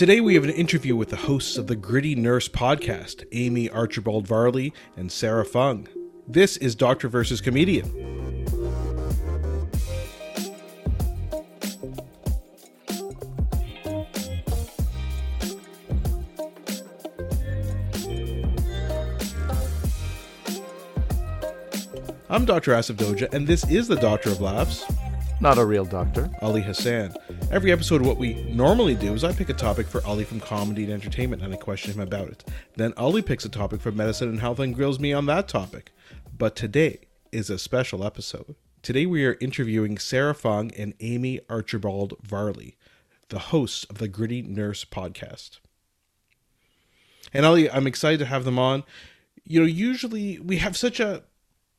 Today we have an interview with the hosts of the Gritty Nurse podcast, Amy Archibald Varley and Sarah Fung. This is Doctor versus Comedian. I'm Dr. Asif Doja, and this is the Doctor of Laughs. Not a real doctor. Ali Hassan. Every episode, what we normally do is I pick a topic for Ali from comedy and entertainment and I question him about it. Then Ali picks a topic for medicine and health and grills me on that topic. But today is a special episode. Today we are interviewing Sarah Fung and Amy Archibald Varley, the hosts of the Gritty Nurse podcast. And Ali, I'm excited to have them on. You know, usually we have such a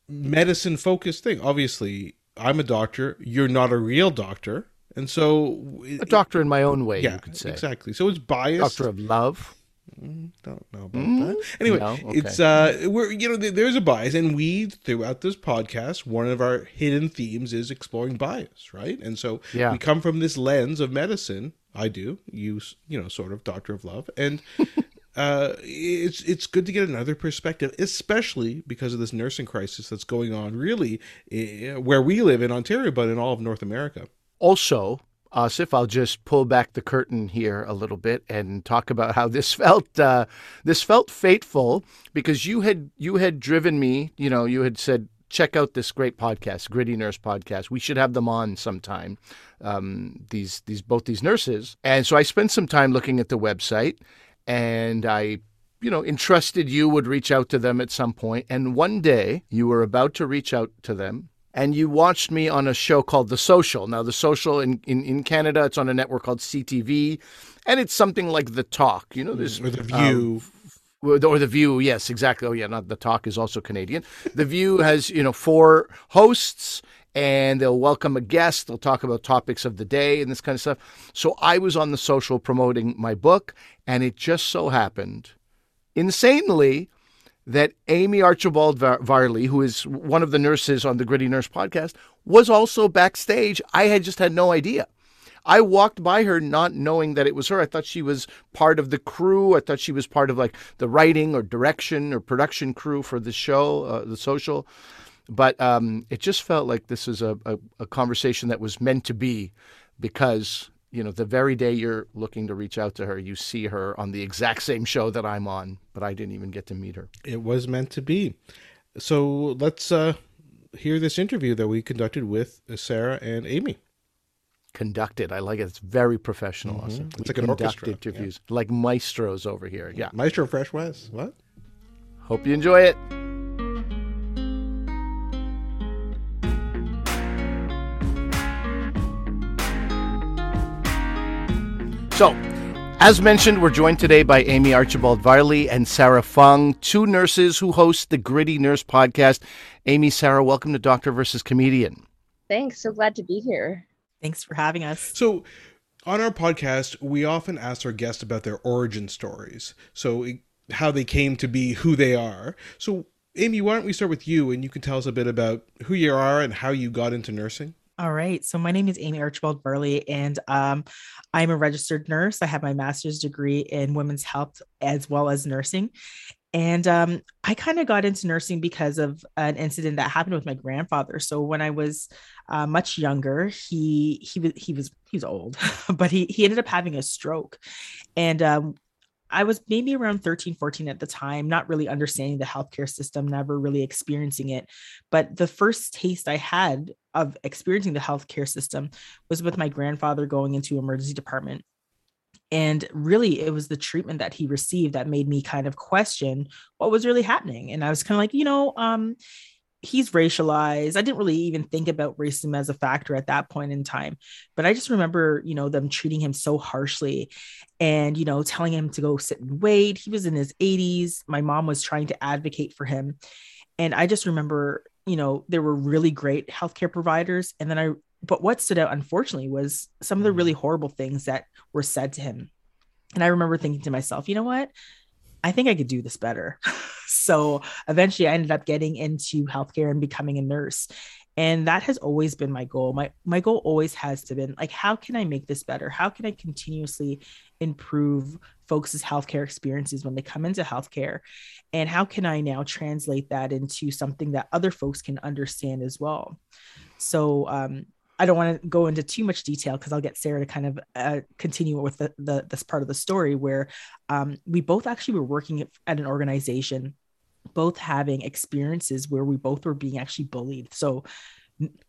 medicine focused thing. Obviously, I'm a doctor, you're not a real doctor and so a doctor in my own way, yeah, you could say. Exactly. So it's biased. Doctor of love. Mm, don't know about mm, that. Anyway, no? okay. it's uh, we're you know there's a bias, and we throughout this podcast, one of our hidden themes is exploring bias, right? And so yeah. we come from this lens of medicine. I do. You you know sort of doctor of love, and uh, it's it's good to get another perspective, especially because of this nursing crisis that's going on, really, eh, where we live in Ontario, but in all of North America. Also, Asif, I'll just pull back the curtain here a little bit and talk about how this felt. Uh, this felt fateful because you had you had driven me. You know, you had said, "Check out this great podcast, Gritty Nurse Podcast. We should have them on sometime." Um, these these both these nurses, and so I spent some time looking at the website, and I you know, entrusted you would reach out to them at some point. And one day you were about to reach out to them and you watched me on a show called The Social. Now, The Social in, in, in Canada, it's on a network called CTV, and it's something like The Talk. You know, this or The View. Um, or the View, yes, exactly. Oh, yeah, not the Talk is also Canadian. The View has you know four hosts, and they'll welcome a guest. They'll talk about topics of the day and this kind of stuff. So I was on the social promoting my book, and it just so happened, insanely, that Amy Archibald Varley, who is one of the nurses on the Gritty Nurse podcast, was also backstage. I had just had no idea. I walked by her not knowing that it was her. I thought she was part of the crew. I thought she was part of like the writing or direction or production crew for the show, uh, the social. But um, it just felt like this was a, a, a conversation that was meant to be because you know, the very day you're looking to reach out to her, you see her on the exact same show that I'm on, but I didn't even get to meet her. It was meant to be. So let's uh, hear this interview that we conducted with Sarah and Amy. Conducted. I like it. It's very professional. Mm-hmm. Awesome. It's like an orchestra. interviews, yeah. like maestros over here. Yeah. Maestro Fresh Wes. What? Hope you enjoy it. So, as mentioned, we're joined today by Amy Archibald Varley and Sarah Fung, two nurses who host the Gritty Nurse podcast. Amy, Sarah, welcome to Doctor versus Comedian. Thanks. So glad to be here. Thanks for having us. So, on our podcast, we often ask our guests about their origin stories. So, how they came to be who they are. So, Amy, why don't we start with you and you can tell us a bit about who you are and how you got into nursing? All right. So my name is Amy Archibald Varley, and um, I'm a registered nurse. I have my master's degree in women's health as well as nursing. And um, I kind of got into nursing because of an incident that happened with my grandfather. So when I was uh, much younger, he he was he was he was old, but he he ended up having a stroke, and um, I was maybe around 13, 14 at the time, not really understanding the healthcare system, never really experiencing it. But the first taste I had of experiencing the healthcare system was with my grandfather going into emergency department. And really, it was the treatment that he received that made me kind of question what was really happening. And I was kind of like, you know, um, he's racialized. I didn't really even think about racism as a factor at that point in time. But I just remember, you know, them treating him so harshly and, you know, telling him to go sit and wait. He was in his 80s. My mom was trying to advocate for him. And I just remember, you know, there were really great healthcare providers. And then I, but what stood out, unfortunately, was some of the mm. really horrible things that were said to him. And I remember thinking to myself, you know what? I think I could do this better. so eventually I ended up getting into healthcare and becoming a nurse. And that has always been my goal. My my goal always has to been like, how can I make this better? How can I continuously improve folks' healthcare experiences when they come into healthcare? And how can I now translate that into something that other folks can understand as well? So, um, I don't want to go into too much detail because I'll get Sarah to kind of uh, continue with the, the, this part of the story where um, we both actually were working at, an organization, both having experiences where we both were being actually bullied. So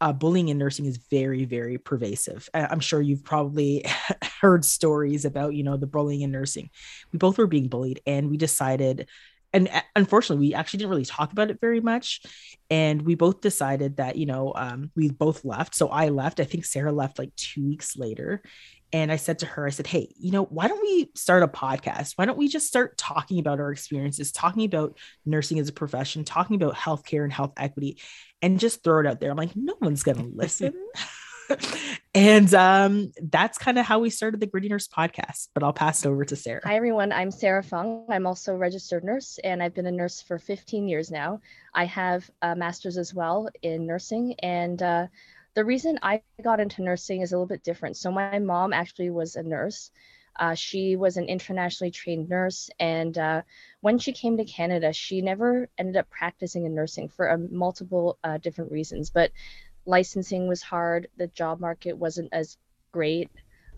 uh, bullying in nursing is very very pervasive i'm sure you've probably heard stories about you know the bullying in nursing we both were being bullied and we decided and uh, unfortunately we actually didn't really talk about it very much and we both decided that you know um, we both left so i left i think sarah left like two weeks later and I said to her, I said, Hey, you know, why don't we start a podcast? Why don't we just start talking about our experiences, talking about nursing as a profession, talking about healthcare and health equity, and just throw it out there? I'm like, no one's going to listen. and um, that's kind of how we started the Gritty Nurse podcast. But I'll pass it over to Sarah. Hi, everyone. I'm Sarah Fung. I'm also a registered nurse, and I've been a nurse for 15 years now. I have a master's as well in nursing, and uh, the reason I got into nursing is a little bit different. So my mom actually was a nurse. Uh, she was an internationally trained nurse, and uh, when she came to Canada, she never ended up practicing in nursing for uh, multiple different reasons. But licensing was hard. The job market wasn't as great.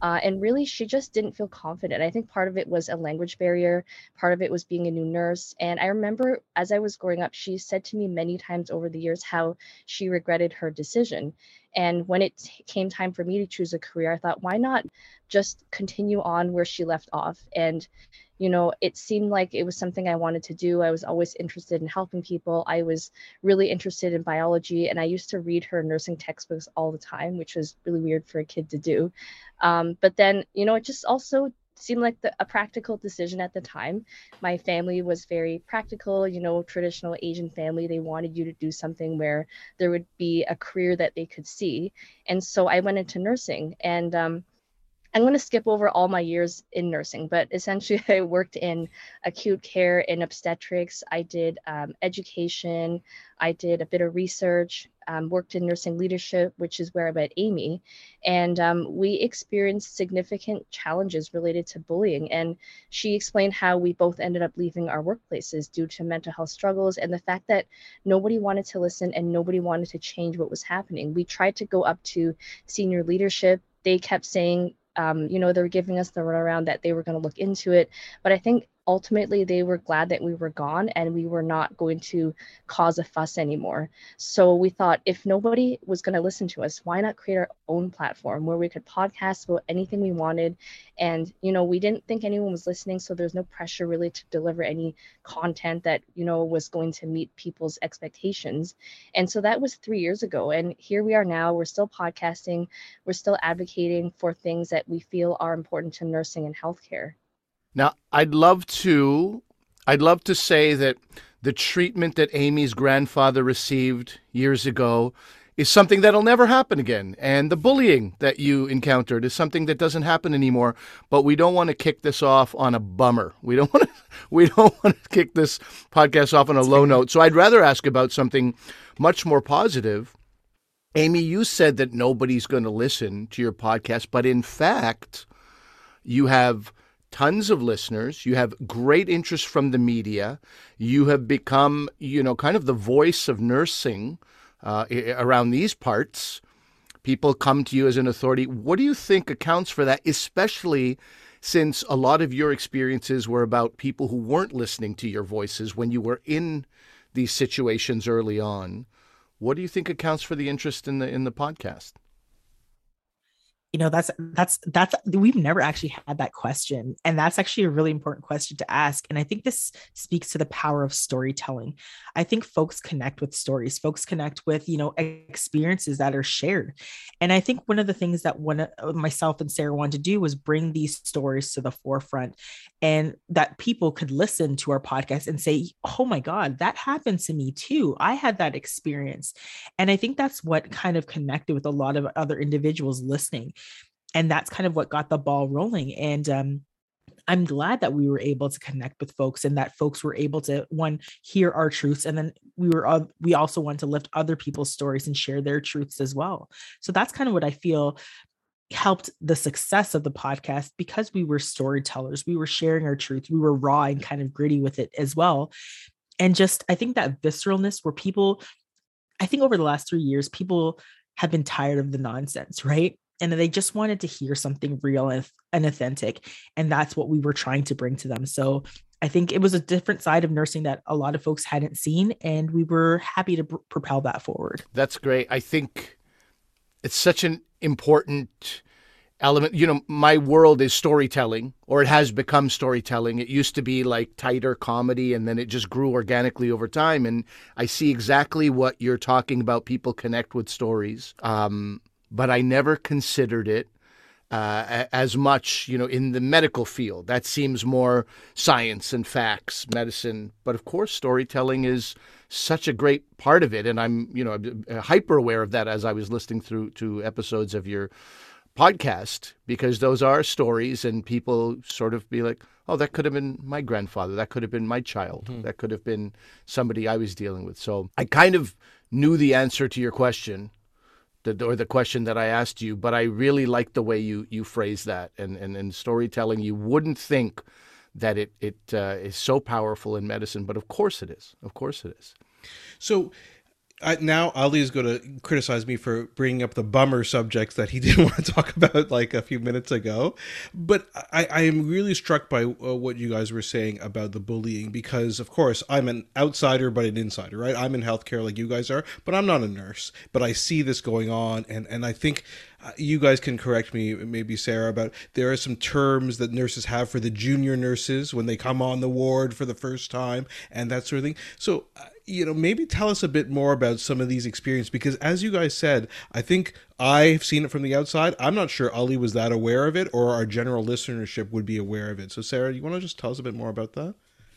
Uh, and really, she just didn't feel confident. I think part of it was a language barrier, part of it was being a new nurse. And I remember as I was growing up, she said to me many times over the years how she regretted her decision. And when it came time for me to choose a career, I thought, why not just continue on where she left off? And you know, it seemed like it was something I wanted to do. I was always interested in helping people. I was really interested in biology, and I used to read her nursing textbooks all the time, which was really weird for a kid to do. Um, but then, you know, it just also seemed like the, a practical decision at the time. My family was very practical, you know, traditional Asian family. They wanted you to do something where there would be a career that they could see. And so I went into nursing and, um, I'm going to skip over all my years in nursing, but essentially, I worked in acute care in obstetrics. I did um, education. I did a bit of research, um, worked in nursing leadership, which is where I met Amy. And um, we experienced significant challenges related to bullying. And she explained how we both ended up leaving our workplaces due to mental health struggles and the fact that nobody wanted to listen and nobody wanted to change what was happening. We tried to go up to senior leadership. They kept saying, um, you know, they were giving us the runaround that they were going to look into it. But I think ultimately they were glad that we were gone and we were not going to cause a fuss anymore. So we thought if nobody was going to listen to us, why not create our own platform where we could podcast about anything we wanted? And, you know, we didn't think anyone was listening. So there's no pressure really to deliver any content that, you know, was going to meet people's expectations. And so that was three years ago. And here we are now. We're still podcasting, we're still advocating for things that we feel are important to nursing and healthcare. Now, I'd love to I'd love to say that the treatment that Amy's grandfather received years ago is something that'll never happen again. And the bullying that you encountered is something that doesn't happen anymore. But we don't want to kick this off on a bummer. We don't want to we don't want to kick this podcast off on a low note. So I'd rather ask about something much more positive. Amy, you said that nobody's going to listen to your podcast, but in fact, you have tons of listeners. You have great interest from the media. You have become, you know, kind of the voice of nursing uh, around these parts. People come to you as an authority. What do you think accounts for that, especially since a lot of your experiences were about people who weren't listening to your voices when you were in these situations early on? What do you think accounts for the interest in the in the podcast? You know that's that's that's we've never actually had that question and that's actually a really important question to ask and i think this speaks to the power of storytelling. I think folks connect with stories folks connect with you know experiences that are shared and i think one of the things that one uh, myself and sarah wanted to do was bring these stories to the forefront and that people could listen to our podcast and say oh my god that happened to me too. I had that experience. And i think that's what kind of connected with a lot of other individuals listening and that's kind of what got the ball rolling and um, I'm glad that we were able to connect with folks and that folks were able to one hear our truths and then we were uh, we also want to lift other people's stories and share their truths as well. So that's kind of what I feel helped the success of the podcast because we were storytellers. We were sharing our truth. We were raw and kind of gritty with it as well. And just, I think that visceralness where people, I think over the last three years, people have been tired of the nonsense, right? And they just wanted to hear something real and, authentic. And that's what we were trying to bring to them. So I think it was a different side of nursing that a lot of folks hadn't seen. And we were happy to pr- propel that forward. That's great. I think it's such an important element. You know, my world is storytelling, or it has become storytelling. It used to be like tighter comedy, and then it just grew organically over time. And I see exactly what you're talking about. People connect with stories, um, but I never considered it uh, as much, you know, in the medical field. That seems more science and facts, medicine. But of course, storytelling is such a great part of it, and I'm, you know, hyper aware of that as I was listening through to episodes of your podcast because those are stories and people sort of be like oh that could have been my grandfather that could have been my child mm-hmm. that could have been somebody i was dealing with so i kind of knew the answer to your question the, or the question that i asked you but i really like the way you you phrase that and and in storytelling. You wouldn't think that it it uh, is so powerful in medicine but of course it is. Of course it is. So I, now Ali is going to criticize me for bringing up the bummer subjects that he didn't want to talk about like a few minutes ago. But I, I am really struck by uh, what you guys were saying about the bullying because, of course, I'm an outsider but an insider, right? I'm in healthcare like you guys are, but I'm not a nurse. But I see this going on, and and I think uh, you guys can correct me, maybe Sarah, about there are some terms that nurses have for the junior nurses when they come on the ward for the first time and that sort of thing. So, uh, you know, maybe tell us a bit more about some of these experiences because, as you guys said, I think I've seen it from the outside. I'm not sure Ali was that aware of it or our general listenership would be aware of it. So, Sarah, you want to just tell us a bit more about that?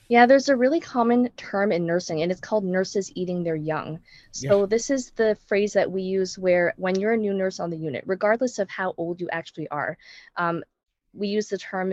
Yeah, there's a really common term in nursing, and it's called nurses eating their young. So, yeah. this is the phrase that we use where when you're a new nurse on the unit, regardless of how old you actually are, um, we use the term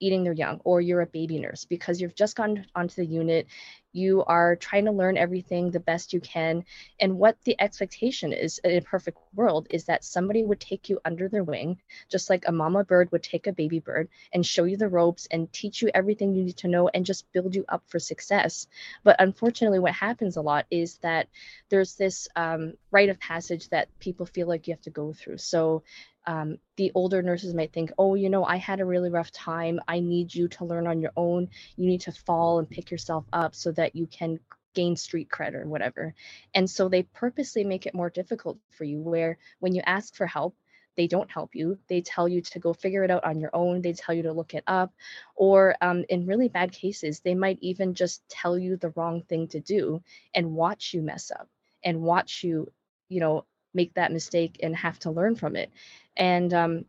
eating their young or you're a baby nurse because you've just gone onto the unit you are trying to learn everything the best you can. And what the expectation is in a perfect world is that somebody would take you under their wing just like a mama bird would take a baby bird and show you the ropes and teach you everything you need to know and just build you up for success. But unfortunately what happens a lot is that there's this um, rite of passage that people feel like you have to go through. So um, the older nurses might think, oh, you know, I had a really rough time. I need you to learn on your own. You need to fall and pick yourself up so that you can gain street cred or whatever. And so they purposely make it more difficult for you, where when you ask for help, they don't help you. They tell you to go figure it out on your own. They tell you to look it up. Or um, in really bad cases, they might even just tell you the wrong thing to do and watch you mess up and watch you, you know, make that mistake and have to learn from it. And um,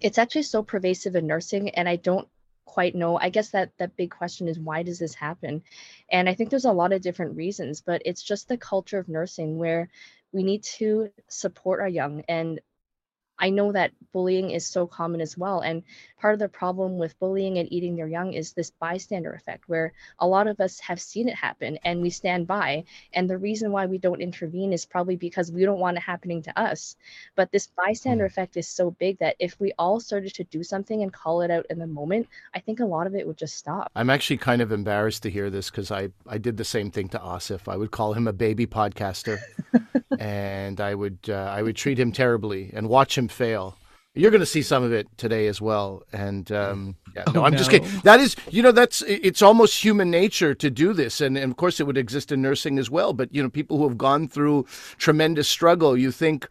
it's actually so pervasive in nursing, and I don't quite know. I guess that that big question is why does this happen? And I think there's a lot of different reasons, but it's just the culture of nursing where we need to support our young and I know that bullying is so common as well. And part of the problem with bullying and eating their young is this bystander effect, where a lot of us have seen it happen and we stand by. And the reason why we don't intervene is probably because we don't want it happening to us. But this bystander mm. effect is so big that if we all started to do something and call it out in the moment, I think a lot of it would just stop. I'm actually kind of embarrassed to hear this because I, I did the same thing to Asif. I would call him a baby podcaster. and I would uh, I would treat him terribly and watch him fail. You're going to see some of it today as well. And um, yeah, no, oh, I'm no. just kidding. That is, you know, that's it's almost human nature to do this, and, and of course it would exist in nursing as well. But you know, people who have gone through tremendous struggle, you think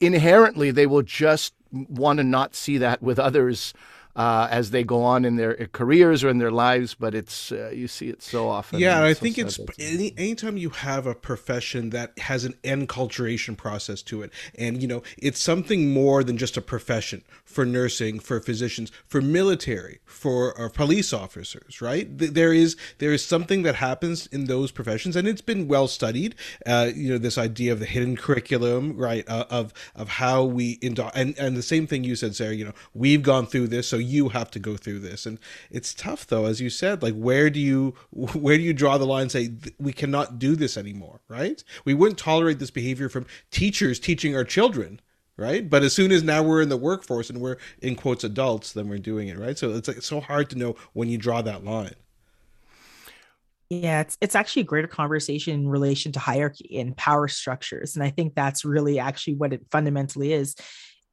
inherently they will just want to not see that with others uh, as they go on in their careers or in their lives, but it's uh, you see it so often. Yeah, and I so think it's any anytime you have a profession that has an enculturation process to it, and you know it's something more than just a profession for nursing, for physicians, for military, for uh, police officers. Right? There is there is something that happens in those professions, and it's been well studied. Uh, you know this idea of the hidden curriculum, right? Uh, of of how we indo- and and the same thing you said, Sarah. You know we've gone through this, so you have to go through this and it's tough though as you said like where do you where do you draw the line say we cannot do this anymore right we wouldn't tolerate this behavior from teachers teaching our children right? But as soon as now we're in the workforce and we're in quotes adults, then we're doing it, right? So it's like it's so hard to know when you draw that line. Yeah, it's it's actually a greater conversation in relation to hierarchy and power structures. And I think that's really actually what it fundamentally is.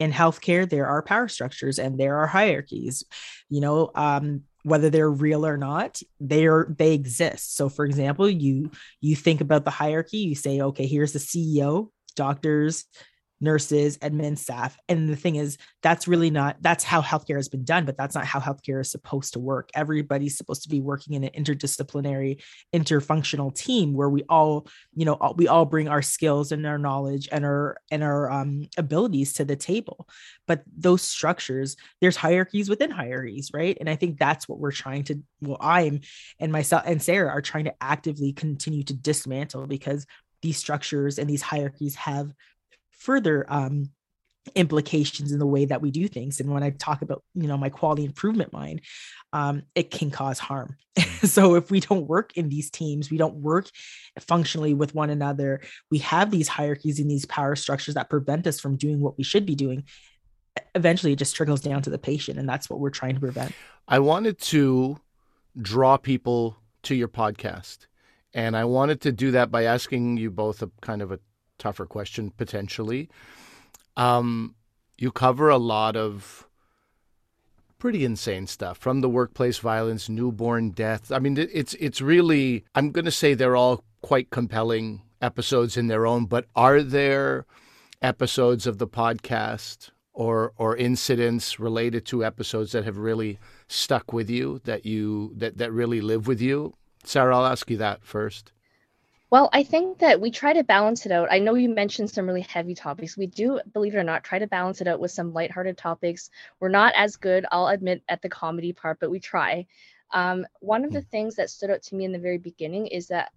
In healthcare, there are power structures and there are hierarchies. You know, um, whether they're real or not, they are they exist. So for example, you you think about the hierarchy, you say, okay, here's the CEO, doctors, nurses, admin staff. And the thing is, that's really not, that's how healthcare has been done, but that's not how healthcare is supposed to work. Everybody's supposed to be working in an interdisciplinary, interfunctional team where we all, you know, we all bring our skills and our knowledge and our, and our um, abilities to the table. But those structures, there's hierarchies within hierarchies, right? And I think that's what we're trying to, well, I'm and myself and Sarah are trying to actively continue to dismantle because these structures and these hierarchies have further um, implications in the way that we do things. And when i talk about you know my quality improvement mind um, it can cause harm. So if we don't work in these teams we don't work functionally with one another we have these hierarchies and these power structures that prevent us from doing what we should be doing eventually it just trickles down to the patient and that's what we're trying to prevent. I wanted to draw people to your podcast and i wanted to do that by asking you both a kind of a tougher question potentially. Um, you cover a lot of pretty insane stuff from the workplace violence, newborn death. I mean, it's it's really. I'm going to say they're all quite compelling episodes in their own. But are there episodes of the podcast or or incidents related to episodes that have really stuck with you that you that that really live with you? Sarah, I'll ask you that first. Well, I think that we try to balance it out. I know you mentioned some really heavy topics. We do, believe it or not, try to balance it out with some lighthearted topics. We're not as good, I'll admit, at the comedy part, but we try. Um, one of the things that stood out to me in the very beginning is that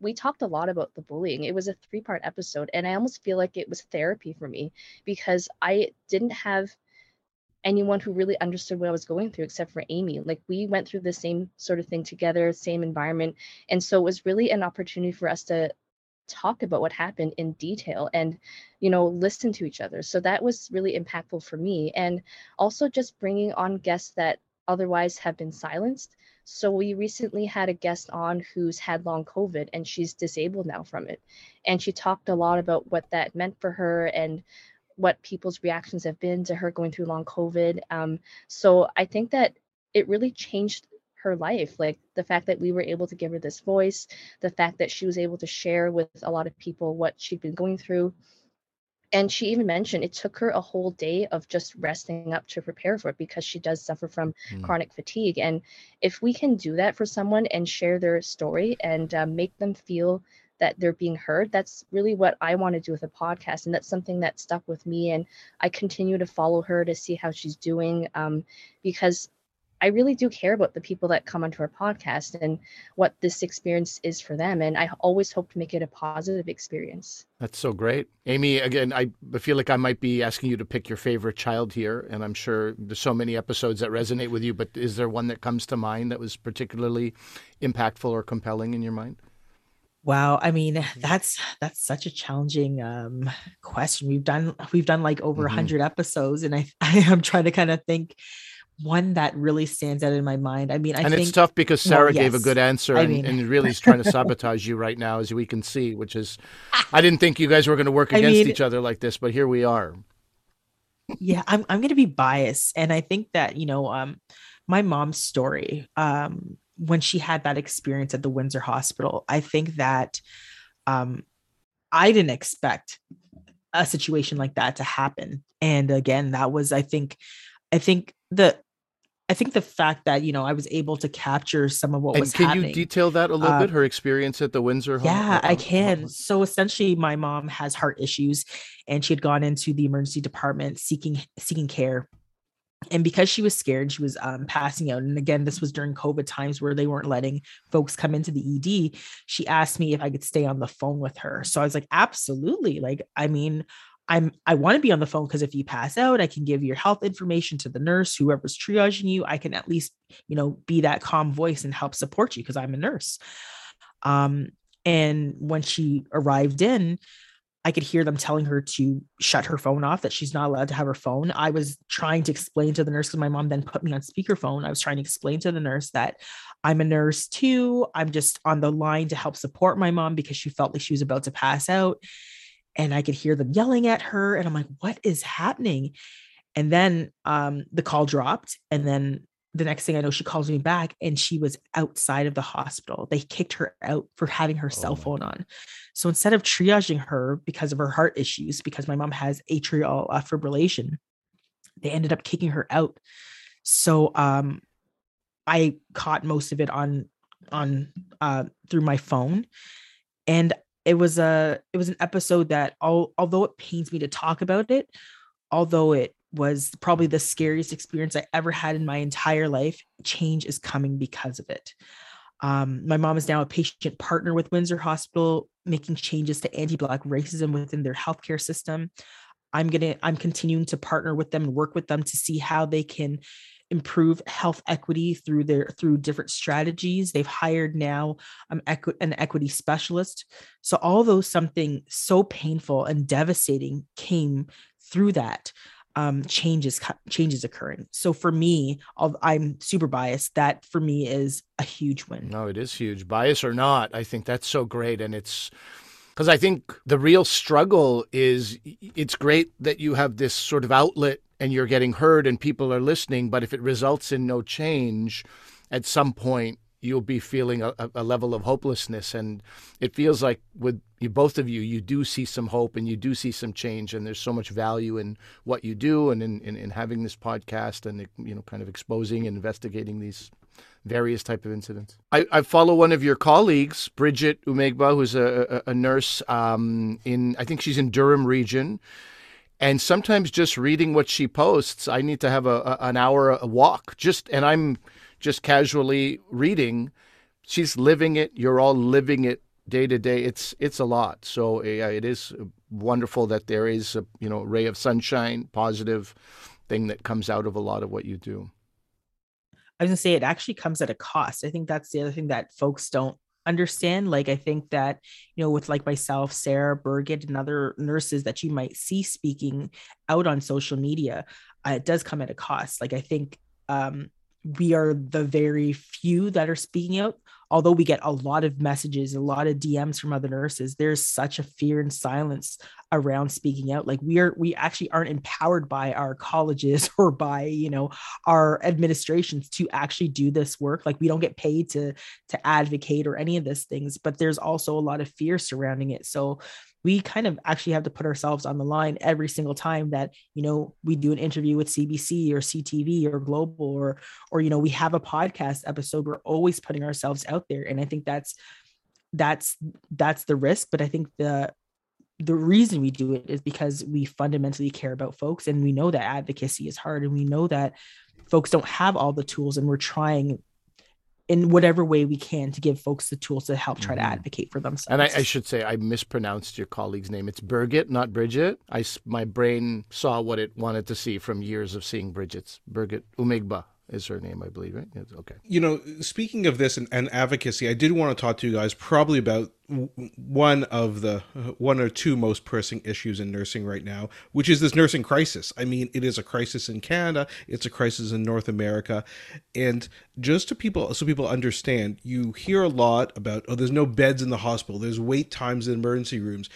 we talked a lot about the bullying. It was a three part episode, and I almost feel like it was therapy for me because I didn't have anyone who really understood what I was going through except for Amy. Like we went through the same sort of thing together, same environment. And so it was really an opportunity for us to talk about what happened in detail and you know listen to each other so that was really impactful for me and also just bringing on guests that otherwise have been silenced so we recently had a guest on who's had long covid and she's disabled now from it and she talked a lot about what that meant for her and what people's reactions have been to her going through long COVID. Um, so I think that it really changed her life like the fact that we were able to give her this voice the fact that she was able to share with a lot of people what she'd been going through and she even mentioned it took her a whole day of just resting up to prepare for it because she does suffer from mm. chronic fatigue and if we can do that for someone and share their story and uh, make them feel that they're being heard. That's really what I want to do with a podcast. And that's something that stuck with me. And I continue to follow her to see how she's doing um, because I really do care about the people that come onto our podcast and what this experience is for them. And I always hope to make it a positive experience. That's so great. Amy, again, I feel like I might be asking you to pick your favorite child here. And I'm sure there's so many episodes that resonate with you, but is there one that comes to mind that was particularly impactful or compelling in your mind? Wow, I mean that's that's such a challenging um, question. We've done we've done like over a mm-hmm. hundred episodes, and I I am trying to kind of think one that really stands out in my mind. I mean, I and think, it's tough because Sarah well, yes. gave a good answer, and, mean, and, really is trying to sabotage you right now, as we can see. Which is, I didn't think you guys were going to work against I mean, each other like this, but here we are. yeah, I'm I'm going to be biased, and I think that you know, um, my mom's story, um, when she had that experience at the Windsor Hospital, I think that um, I didn't expect a situation like that to happen. And again, that was, I think, I think the I think the fact that you know I was able to capture some of what and was can happening. you detail that a little uh, bit? Her experience at the Windsor. Yeah, home? I can. So essentially, my mom has heart issues, and she had gone into the emergency department seeking seeking care and because she was scared she was um, passing out. And again this was during covid times where they weren't letting folks come into the ed she asked me if i could stay on the phone with her. So i was like absolutely. Like i mean i'm i want to be on the phone because if you pass out i can give your health information to the nurse whoever's triaging you. I can at least you know be that calm voice and help support you because i'm a nurse. Um and when she arrived in I could hear them telling her to shut her phone off, that she's not allowed to have her phone. I was trying to explain to the nurse because my mom then put me on speakerphone. I was trying to explain to the nurse that I'm a nurse too. I'm just on the line to help support my mom because she felt like she was about to pass out. And I could hear them yelling at her. And I'm like, what is happening? And then um, the call dropped. And then the next thing I know, she calls me back and she was outside of the hospital. They kicked her out for having her oh cell phone on. So instead of triaging her because of her heart issues, because my mom has atrial fibrillation, they ended up kicking her out. So um, I caught most of it on on uh, through my phone, and it was a it was an episode that all, although it pains me to talk about it, although it was probably the scariest experience I ever had in my entire life. Change is coming because of it. Um, my mom is now a patient partner with Windsor Hospital, making changes to anti-black racism within their healthcare system. I'm gonna I'm continuing to partner with them and work with them to see how they can improve health equity through their through different strategies. They've hired now um, an equity specialist. So although something so painful and devastating came through that, um, changes changes occurring. So for me, I'm super biased. That for me is a huge win. No, it is huge. Bias or not, I think that's so great, and it's because I think the real struggle is it's great that you have this sort of outlet and you're getting heard and people are listening, but if it results in no change, at some point you'll be feeling a, a, level of hopelessness. And it feels like with you, both of you, you do see some hope and you do see some change. And there's so much value in what you do and in, in, in having this podcast and, you know, kind of exposing and investigating these various type of incidents. I, I follow one of your colleagues, Bridget Umaigba, who's a, a, nurse um, in, I think she's in Durham region. And sometimes just reading what she posts, I need to have a an hour a walk. Just and I'm just casually reading. She's living it. You're all living it day to day. It's it's a lot. So yeah, it is wonderful that there is a you know ray of sunshine, positive thing that comes out of a lot of what you do. I was gonna say it actually comes at a cost. I think that's the other thing that folks don't understand. Like I think that, you know, with like myself, Sarah Birgit, and other nurses that you might see speaking out on social media, uh, it does come at a cost. Like I think um we are the very few that are speaking out although we get a lot of messages a lot of dms from other nurses there's such a fear and silence around speaking out. Like we are we actually aren't empowered by our colleges or by you know our administrations to actually do this work. Like we don't get paid to to advocate or any of these things but there's also a lot of fear surrounding it. So we kind of actually have to put ourselves on the line every single time that you know we do an interview with CBC or CTV or Global or or you know we have a podcast episode we're always putting ourselves out there. And I think that's that's that's the risk. But I think the the reason we do it is because we fundamentally care about folks. And we know that advocacy is hard. And we know that folks don't have all the tools. And we're trying in whatever way we can to give folks the tools to help try to mm-hmm. advocate for themselves. And I, I, should say I mispronounced your colleague's name. It's Birgit, not Bridget. I my brain saw what it wanted to see from years of seeing Bridget's. Birgit Umaigba is her name, I believe, right? It's okay. You know, speaking of this and, and, advocacy, I did want to talk to you guys probably about one of the uh, one or two most pressing issues in nursing right now, which is this nursing crisis. I mean, it is a crisis in Canada, it's a crisis in North America, and just to people, so people understand, you hear a lot about oh, there's no beds in the hospital, there's wait times in emergency rooms.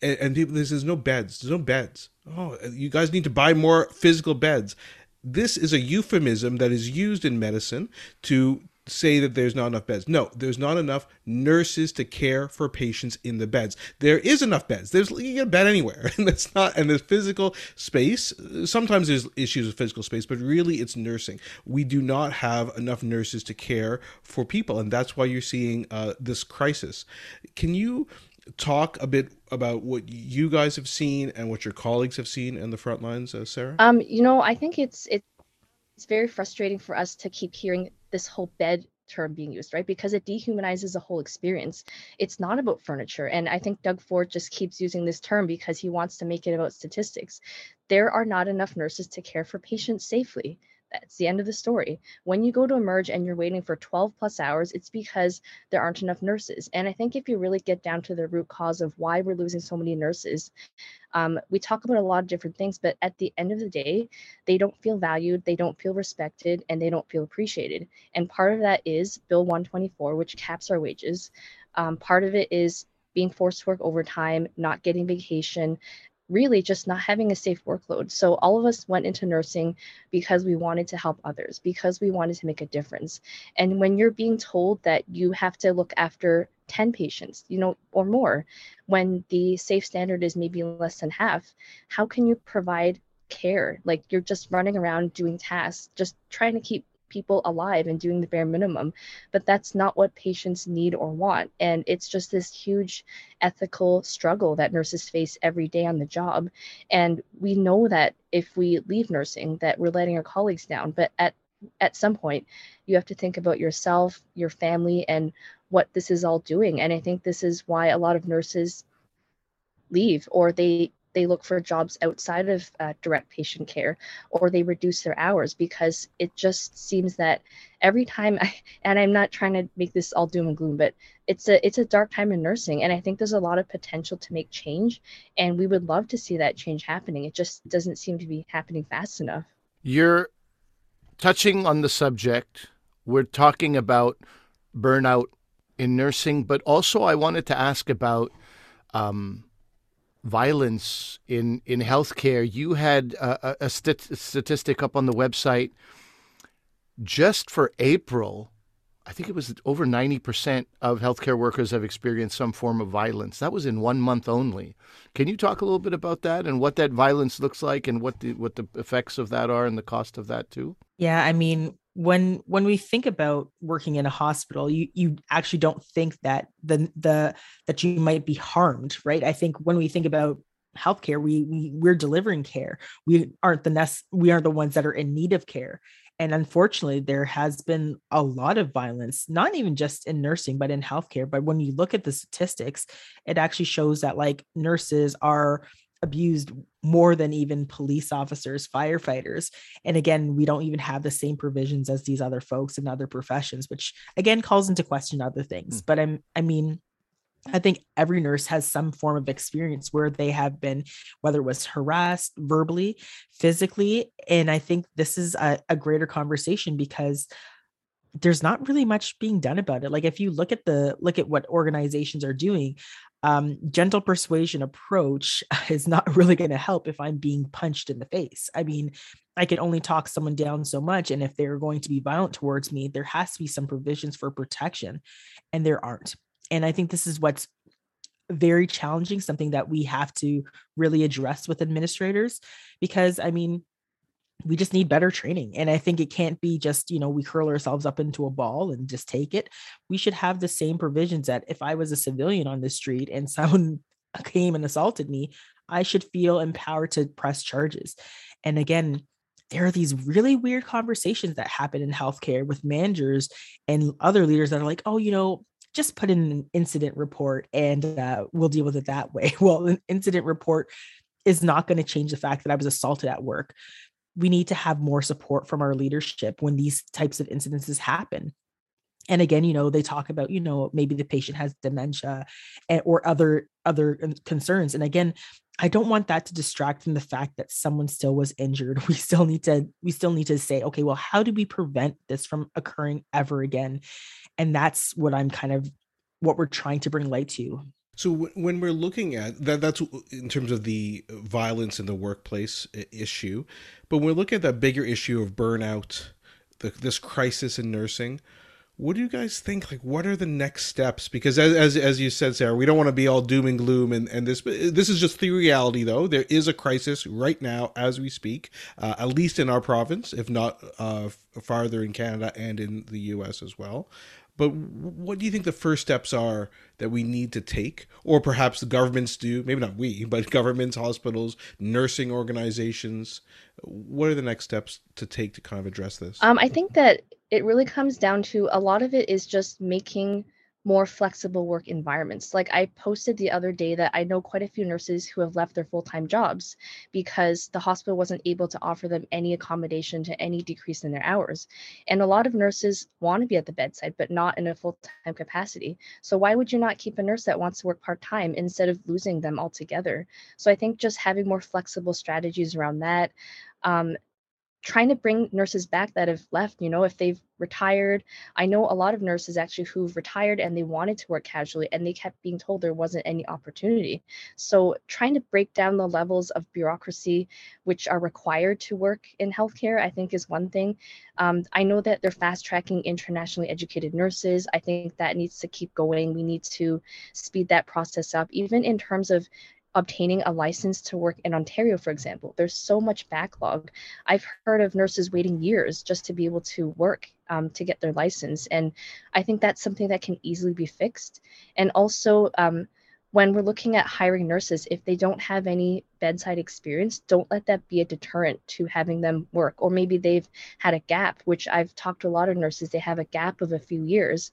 And, and people, there's no beds. There's no beds. Oh, you guys need to buy more physical beds this is a euphemism that is used in medicine to say that there's not enough beds. No, there's not enough nurses to care for patients in the beds. There is enough beds. There's you get a bed anywhere, and that's not. And there's physical space. Sometimes there's issues with physical space, but really it's nursing. We do not have enough nurses to care for people, and that's why you're seeing uh, this crisis. Can you? talk a bit about what you guys have seen and what your colleagues have seen in the front lines, uh, Sarah? Um, you know, I think it's it, it's very frustrating for us to keep hearing this whole bed term being used, right? Because it dehumanizes the whole experience. It's not about furniture. And I think Doug Ford just keeps using this term because he wants to make it about statistics. There are not enough nurses to care for patients safely that's the end of the story. When you go to emerge and you're waiting for 12 plus hours, it's because there aren't enough nurses. And I think if you really get down to the root cause of why we're losing so many nurses, um, we talk about a lot of different things, but at the end of the day, they don't feel valued, they don't feel respected, and they don't feel appreciated. And part of that is Bill 124, which caps our wages. Um, part of it is being forced to work overtime, not getting vacation, really just not having a safe workload. So all of us went into nursing because we wanted to help others, because we wanted to make a difference. And when you're being told that you have to look after 10 patients, you know, or more, when the safe standard is maybe less than half, how can you provide care? Like you're just running around doing tasks, just trying to keep people alive and doing the bare minimum. But that's not what patients need or want. And it's just this huge ethical struggle that nurses face every day on the job. And we know that if we leave nursing that we're letting our colleagues down. But at at some point you have to think about yourself your family and what this is all doing. And i think this is why a lot of nurses leave or they they look for jobs outside of uh, direct patient care or they reduce their hours because it just seems that every time I, and i'm not trying to make this all doom and gloom but it's a it's a dark time in nursing and i think there's a lot of potential to make change and we would love to see that change happening. It just doesn't seem to be happening fast enough. You're touching on the subject. We're talking about burnout in nursing but also i wanted to ask about um, violence in in healthcare. You had a, a stat- statistic up on the website just for April. I think it was over 90% of healthcare workers have experienced some form of violence. That was in one month only. Can you talk a little bit about that and what that violence looks like and what the what the effects of that are and the cost of that too? Yeah, I mean, when when we think about working in a hospital you you actually don't think that the the that you might be harmed right? I think when we think about healthcare we, we we're delivering care. We aren't the nest we aren't the ones that are in need of care. And unfortunately there has been a lot of violence not even just in nursing but in healthcare. But when you look at the statistics it actually shows that like nurses are abused more than even police officers, firefighters. And again, we don't even have the same provisions as these other folks in other professions, which again calls into question other things. Mm. But I'm I mean, I think every nurse has some form of experience where they have been, whether it was harassed verbally, physically. And I think this is a, a greater conversation because there's not really much being done about it like if you look at the look at what organizations are doing um, gentle persuasion approach is not really going to help if I'm being punched in the face. I mean, I can only talk someone down so much. And if they're going to be violent towards me, there has to be some provisions for protection, and there aren't. And I think this is what's very challenging, something that we have to really address with administrators, because I mean, we just need better training. And I think it can't be just, you know, we curl ourselves up into a ball and just take it. We should have the same provisions that if I was a civilian on the street and someone came and assaulted me, I should feel empowered to press charges. And again, there are these really weird conversations that happen in healthcare with managers and other leaders that are like, oh, you know, just put in an incident report and uh, we'll deal with it that way. Well, an incident report is not going to change the fact that I was assaulted at work we need to have more support from our leadership when these types of incidences happen. And again you know they talk about you know maybe the patient has dementia and, or other other concerns. And again i don't want that to distract from the fact that someone still was injured. We still need to we still need to say okay well how do we prevent this from occurring ever again? And that's what i'm kind of what we're trying to bring light to so when we're looking at that, that's in terms of the violence in the workplace issue. But when we look at that bigger issue of burnout, the, this crisis in nursing, what do you guys think? Like, what are the next steps? Because as as, as you said, Sarah, we don't want to be all doom and gloom and, and this. This is just the reality, though. There is a crisis right now as we speak, uh, at least in our province, if not uh, farther in Canada and in the U.S. as well. But what do you think the first steps are that we need to take, or perhaps the governments do? Maybe not we, but governments, hospitals, nursing organizations. What are the next steps to take to kind of address this? Um, I think that it really comes down to a lot of it is just making more flexible work environments. Like I posted the other day that I know quite a few nurses who have left their full time jobs because the hospital wasn't able to offer them any accommodation to any decrease in their hours. And a lot of nurses want to be at the bedside, but not in a full time capacity. So why would you not keep a nurse that wants to work part time instead of losing them altogether? So I think just having more flexible strategies around that. Um, trying to bring nurses back that have left you know if they've retired. I know a lot of nurses actually who've retired and they wanted to work casually and they kept being told there wasn't any opportunity. So trying to break down the levels of bureaucracy which are required to work in healthcare i think is one thing. Um, i know that they're fast tracking internationally educated nurses. I think that needs to keep going. We need to speed that process up even in terms of obtaining a license to work in Ontario, for example. There's so much backlog. I've heard of nurses waiting years just to be able to work um, to get their license. And I think that's something that can easily be fixed. And also, um, when we're looking at hiring nurses, if they don't have any bedside experience, don't let that be a deterrent to having them work. Or maybe they've had a gap, which I've talked to a lot of nurses, they have a gap of a few years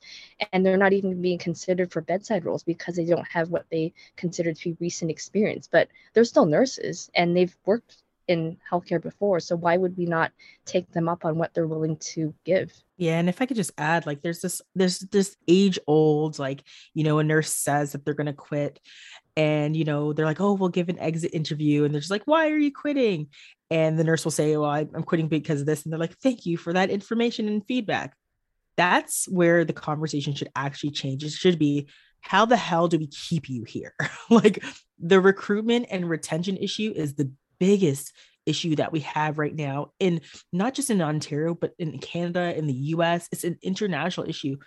and they're not even being considered for bedside roles because they don't have what they consider to be recent experience. But they're still nurses and they've worked in healthcare before. So why would we not take them up on what they're willing to give? Yeah, and if I could just add, like, there's this, there's this age old, like, you know, a nurse says that they're gonna quit, and you know, they're like, oh, we'll give an exit interview, and they're just like, why are you quitting? And the nurse will say, well, I'm quitting because of this, and they're like, thank you for that information and feedback. That's where the conversation should actually change. It should be, how the hell do we keep you here? like, the recruitment and retention issue is the biggest issue that we have right now in not just in Ontario, but in Canada, in the US. It's an international issue.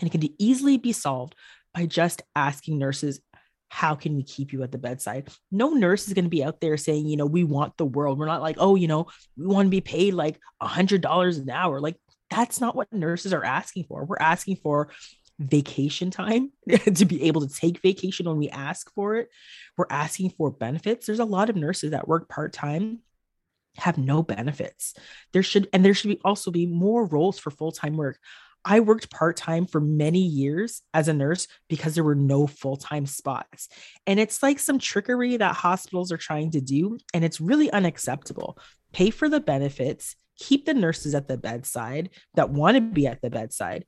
And it can easily be solved by just asking nurses, how can we keep you at the bedside? No nurse is going to be out there saying, you know, we want the world. We're not like, oh, you know, we want to be paid like a hundred dollars an hour. Like that's not what nurses are asking for. We're asking for vacation time to be able to take vacation when we ask for it. We're asking for benefits. There's a lot of nurses that work part time have no benefits. There should and there should be also be more roles for full-time work. I worked part-time for many years as a nurse because there were no full-time spots. And it's like some trickery that hospitals are trying to do and it's really unacceptable. Pay for the benefits, keep the nurses at the bedside that want to be at the bedside.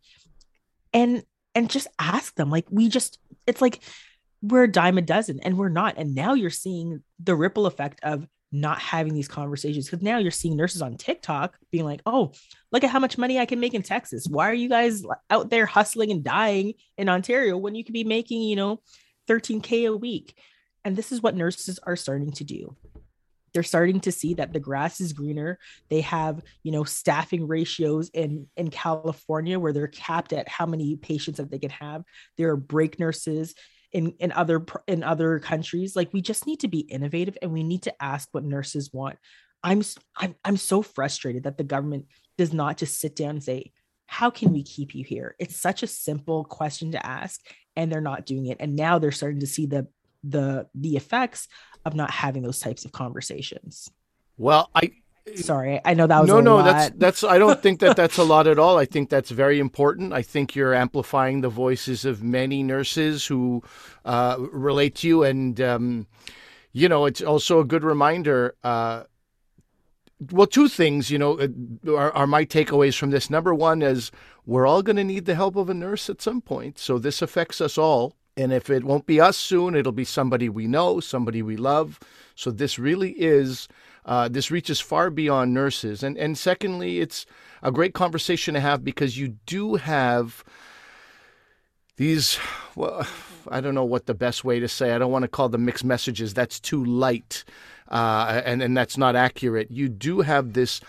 And and just ask them. Like we just, it's like we're a dime a dozen and we're not. And now you're seeing the ripple effect of not having these conversations because now you're seeing nurses on TikTok being like, oh, look at how much money I can make in Texas. Why are you guys out there hustling and dying in Ontario when you could be making, you know, 13K a week? And this is what nurses are starting to do they're starting to see that the grass is greener. They have you know staffing ratios in in california where they're capped at how many patients that they can have. There are break nurses in in other in other countries. Like we just need to be innovative and we need to ask what nurses want. I'm i'm, I'm so frustrated that the government does not just sit down and say how can we keep you here? It's such a simple question to ask and they're not doing it. And now they're starting to see the the the effects of not having those types of conversations. Well, I sorry, I know that was no, no. Lot. That's that's. I don't think that that's a lot at all. I think that's very important. I think you're amplifying the voices of many nurses who uh, relate to you, and um, you know, it's also a good reminder. Uh, well, two things, you know, uh, are, are my takeaways from this. Number one is we're all going to need the help of a nurse at some point, so this affects us all. And if it won't be us soon, it'll be somebody we know, somebody we love. So this really is, uh, this reaches far beyond nurses. And, and secondly, it's a great conversation to have because you do have these, well, I don't know what the best way to say. I don't want to call them mixed messages. That's too light, uh, and and that's not accurate. You do have this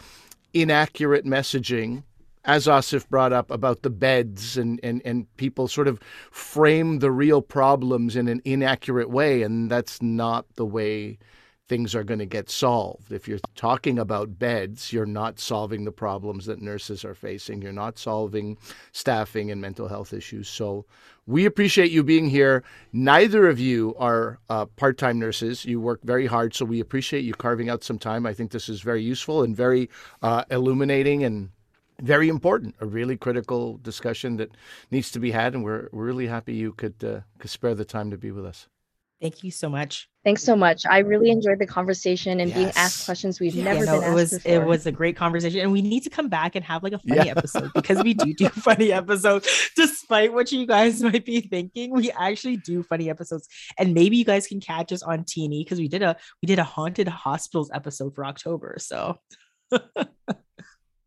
inaccurate messaging as Asif brought up about the beds and, and, and people sort of frame the real problems in an inaccurate way, and that's not the way things are going to get solved. If you're talking about beds, you're not solving the problems that nurses are facing. You're not solving staffing and mental health issues. So we appreciate you being here. Neither of you are uh, part time nurses. You work very hard, so we appreciate you carving out some time. I think this is very useful and very uh, illuminating and very important, a really critical discussion that needs to be had, and we're, we're really happy you could, uh, could spare the time to be with us. Thank you so much. Thanks so much. I really enjoyed the conversation and being asked questions we've Yeah, never no, been asked it was before. it was a great conversation, and we need to come back and have like a funny Yeah. episode because we do do funny episodes. Despite what you guys might be thinking, we actually do funny episodes, and maybe you guys can catch us on Teeny because we did a we did a haunted hospitals episode for October. So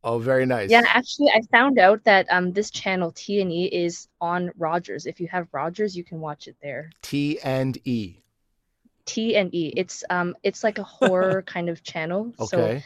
Oh, very nice. Yeah, actually, I found out that um this channel T and E is on Rogers. If you have Rogers, you can watch it there. T and E. T and E. It's um it's like a horror kind of channel. So Okay.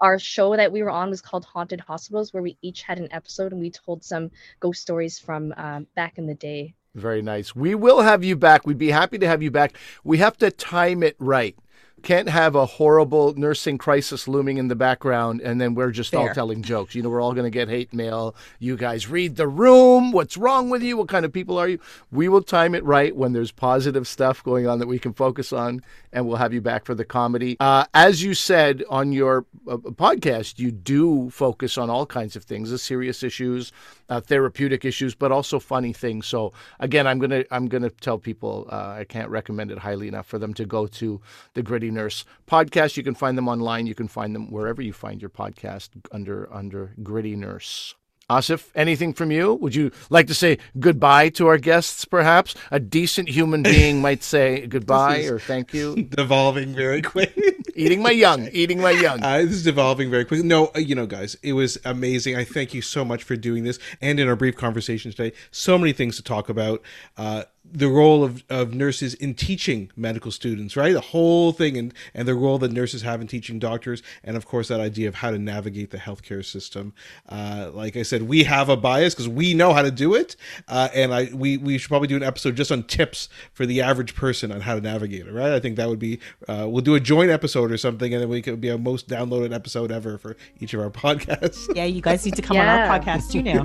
our show that we were on was called Haunted Hospitals, where we each had an episode and we told some ghost stories from um, back in the day. Very nice. We will have you back. We'd be happy to have you back. We have to time it right. Can't have a horrible nursing crisis looming in the background and then we're just all telling jokes. You know, we're all going to get hate mail. You guys read the room. What's wrong with you? What kind of people are you? We will time it right when there's positive stuff going on that we can focus on, and we'll have you back for the comedy. Uh, as you said on your uh, podcast, you do focus on all kinds of things, the serious issues, uh, therapeutic issues, but also funny things. So again, I'm gonna I'm gonna tell people uh, I can't recommend it highly enough for them to go to the Gritty Nurse podcast. You can find them online. You can find them wherever you find your podcast under under Gritty Nurse. Asif, anything from you? Would you like to say goodbye to our guests, perhaps? A decent human being might say goodbye or thank you. Devolving very quick. eating my young, eating my young. Uh, this is devolving very quickly. No, uh, you know, guys, it was amazing. I thank you so much for doing this. And in our brief conversation today, so many things to talk about. Uh, the role of, of nurses in teaching medical students, right? The whole thing, and, and the role that nurses have in teaching doctors, and of course, that idea of how to navigate the healthcare system. Uh, like I said, we have a bias because we know how to do it, uh, and I we, we should probably do an episode just on tips for the average person on how to navigate it, right? I think that would be uh, we'll do a joint episode or something, and then we could be a most downloaded episode ever for each of our podcasts. yeah, you guys need to come on our Yeah. podcast too now.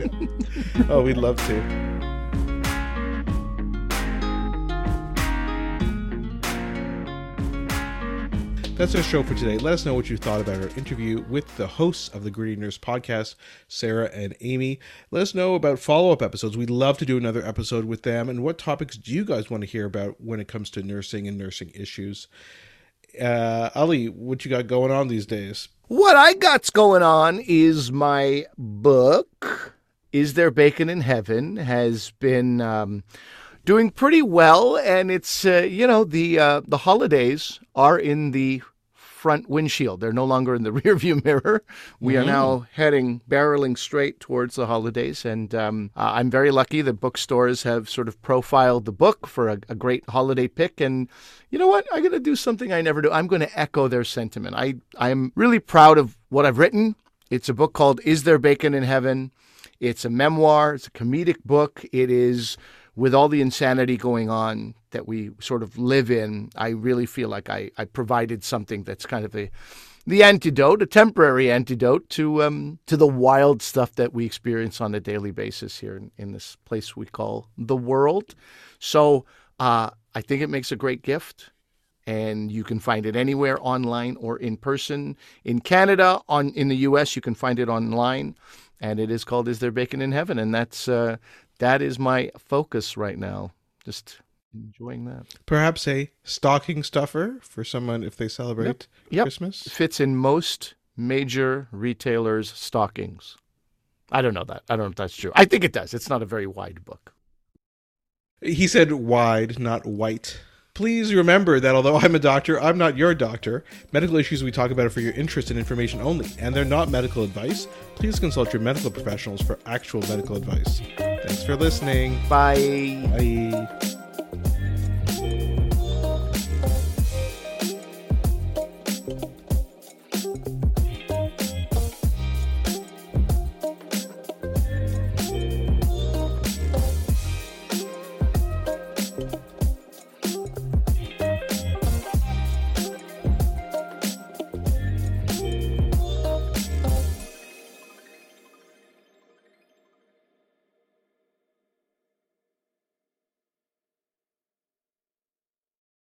oh, we'd love to. That's our show for today. Let us know what you thought about our interview with the hosts of the Gritty Nurse podcast, Sara and Amie. Let us know about follow up episodes. We'd love to do another episode with them. And what topics do you guys want to hear about when it comes to nursing and nursing issues? Uh, Ali, what you got going on these days? What I got's going on is my book, Is There Bacon in Heaven, has been um, doing pretty well, and it's uh, you know the uh, the holidays are in the front windshield. They're no longer in the rearview mirror. We are now heading barreling straight towards the holidays, and um, uh, I'm very lucky that bookstores have sort of profiled the book for a, a great holiday pick. And you know what? I'm going to do something I never do. I'm going to echo their sentiment. I I'm really proud of what I've written. It's a book called "Is There Bacon in Heaven." It's a memoir. It's a comedic book. It is with all the insanity going on that we sort of live in, I really feel like I, I provided something that's kind of a the antidote, a temporary antidote to um, to the wild stuff that we experience on a daily basis here in, in this place we call the world. So uh, I think it makes a great gift, and you can find it anywhere online or in person. In Canada, on in the U.S., you can find it online, and it is called "Is There Bacon in Heaven?" And that's uh, that is my focus right now. Just enjoying that. Perhaps a stocking stuffer for someone if they celebrate Yep. Christmas. Fits in most major retailers' stockings. I don't know that. I don't know if that's true. I think it does. It's not a very wide book. He said wide, not white. Please remember that although I'm a doctor, I'm not your doctor. Medical issues we talk about are for your interest and information only, and they're not medical advice. Please consult your medical professionals for actual medical advice. Thanks for listening. Bye. Bye.